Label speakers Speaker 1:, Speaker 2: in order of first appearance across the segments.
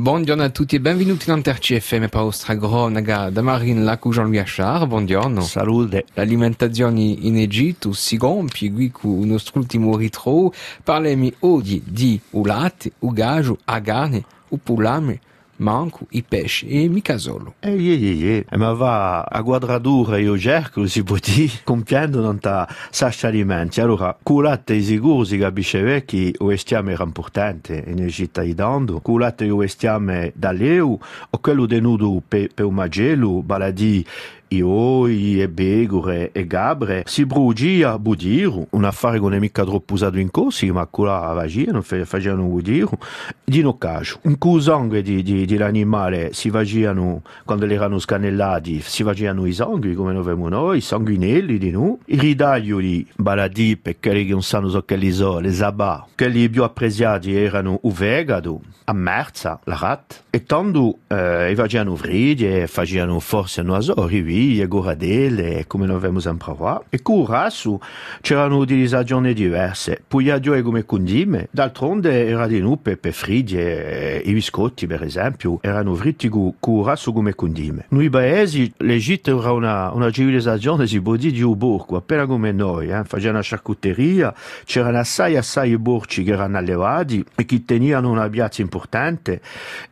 Speaker 1: Buongiorno a tutti e benvenuti in TRCFM Paustra Gronaga da Marine Lac Jean-Louis Achard. Buongiorno.
Speaker 2: Salute.
Speaker 1: L'alimentazione in Egitto si compie qui con il nostro ultimo ritro. Parlemi oggi di u latte, u gaggio, manco i pesci e mica solo.
Speaker 2: Eh, yeah, yeah, yeah. Ma va a quadratura io cerco, si può dire, compiendo non ta sascia alimenti. Allora, culate sicuro si capisce vecchi, o estiame era importante in idando, culate o estiame dall'eu, o quello denudo per pe un magello, baladi i oi e begure e gabre si brugia budiru. Un affare che non è mica troppo usato in corsi ma quella facevano facevano budiru. Di no caso un cusangue di, di, di l'animale si facevano quando erano scannellati si facevano i sangui come noi vediamo noi i sanguinelli di noi i ridaglioli baladi per quelli che non sanno so che li so le sabà quelli più apprezzati erano il vegado a merza la rat. E tanto eh, facevano fridi e facevano forse no asori e goradele, come noi abbiamo sempre qua. E con il raso c'erano utilizzazioni diverse. Pugliadio come condime, d'altronde era di noi per, fridi e biscotti, per esempio, erano fritti con il raso come condime. Noi paesi, l'Egitto era una, una civilizzazione, si può dire, di uburco, appena come noi, eh? facevano una charcuteria, c'erano assai assai burci che erano allevati e che tenivano una piazza importante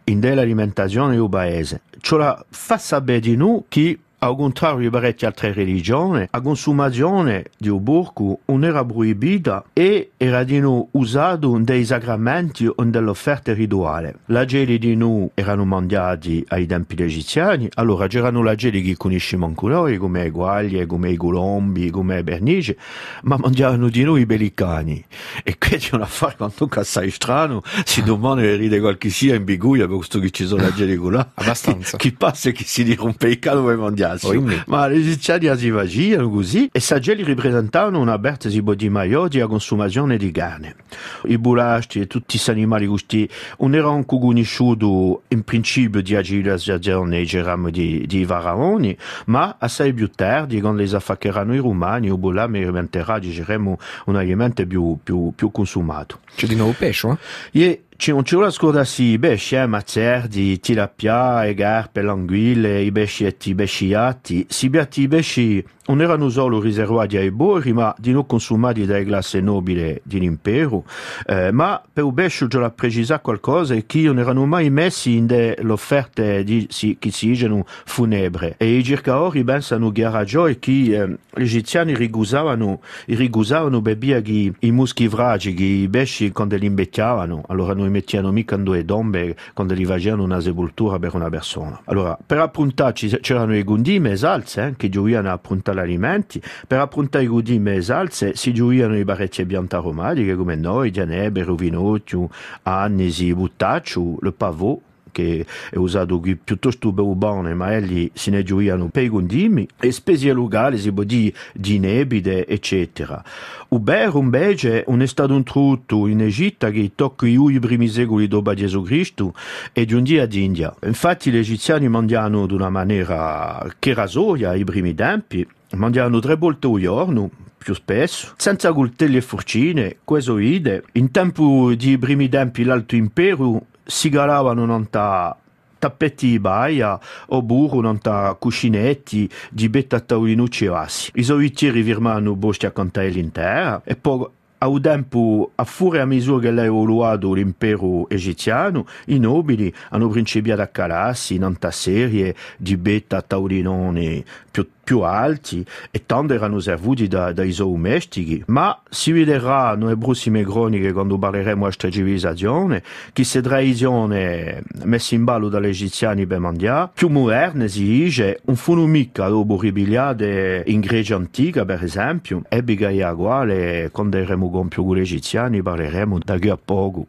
Speaker 2: in dell'alimentazione del paese. Ciò fa sapere di noi che al contrario di altre religioni, la consumazione di un burco non era proibita e era usato dei sacramenti o delle offerte rituali. La geli di noi erano mangiati ai tempi egiziani, allora c'erano la geli che conosciamo anche noi, come i guaglie, come i colombi, come i bernici, ma mangiavano di noi i bellicani. E questo è un affare quanto assai strano, si domanda di ride qualche sia in biguia per questo che ci sono la geli là.
Speaker 1: Abbastanza.
Speaker 2: Chi, chi passa e chi si dirompe il calo per mangiare.
Speaker 1: Quindi.
Speaker 2: Ma gli egiziani si facevano così e sageli ripresentavano una berta di maiori a consumazione di carne. I bulasci e tutti questi animali questi non erano conosciuti in principio di agilizzazione geram di, di faraoni, ma assai più tardi, quando li affaccheranno i romani, il bulame diventerà, diciamo, un alimento più, più, più consumato.
Speaker 1: C'è di nuovo pesce, eh?
Speaker 2: E ci non ci vuole scordarsi i pesci, eh, mazzerdi, tilapia, e garpe, l'anguille, i pescietti, i pesciati. Si beati i pesci non erano solo riservati ai borri, ma di non consumati dalle classi nobili dell'impero, eh, ma per pesce già precisare qualcosa che non erano mai messi in delle offerte di, si, che si dicono funebre. E i circaori pensano che era già che eh, gli egiziani rigusavano, rigusavano bebia che i muschi vragi, che i pesci quando li imbecchiavano, allora non mettevano mica in due tombe quando li facevano una sepoltura per una persona. Allora, per appuntarci c'erano i gundime e salse, eh, che gioiano a appuntare alimenti. Per appuntare i gudime e salse si gioiano i barretti bianche aromatiche come noi, gianebre, rovinocchio, annisi, buttaccio, il pavot che è usato qui piuttosto urbane, ma egli se ne gioiano per i gundimi, e specie locali, si può dire, di nebide, eccetera. Ubero invece non è stato introdotto in Egitto che tocca i primi secoli dopo Gesù Cristo e di un dia d'India. Infatti gli egiziani mangiano di una maniera che rasoia ai primi tempi, mangiano tre volte al giorno, più spesso, senza coltelli e forcine, questo ide. In tempo di primi tempi l'Alto Impero si garavano non ta tappeti di baia o burro non ta cuscinetti di betta taulinucci e assi. I sovietieri firmano bosti a cantare l'intera e poi a un tempo, a fuori a misura che lei evoluato l'impero egiziano, i nobili hanno principiato a calarsi in serie di betta taulinoni più, più alti e tanto erano servuti da, dai domestici. Ma si vedrà nelle prossime croniche quando parleremo di questa civilizzazione che queste tradizioni messe in ballo dagli egiziani per mangiare, più moderne si dice, non fanno mica dopo ribiliate in Grecia antica per esempio, e bigaia uguale quando eremo con più gli egiziani parleremo da qui a poco.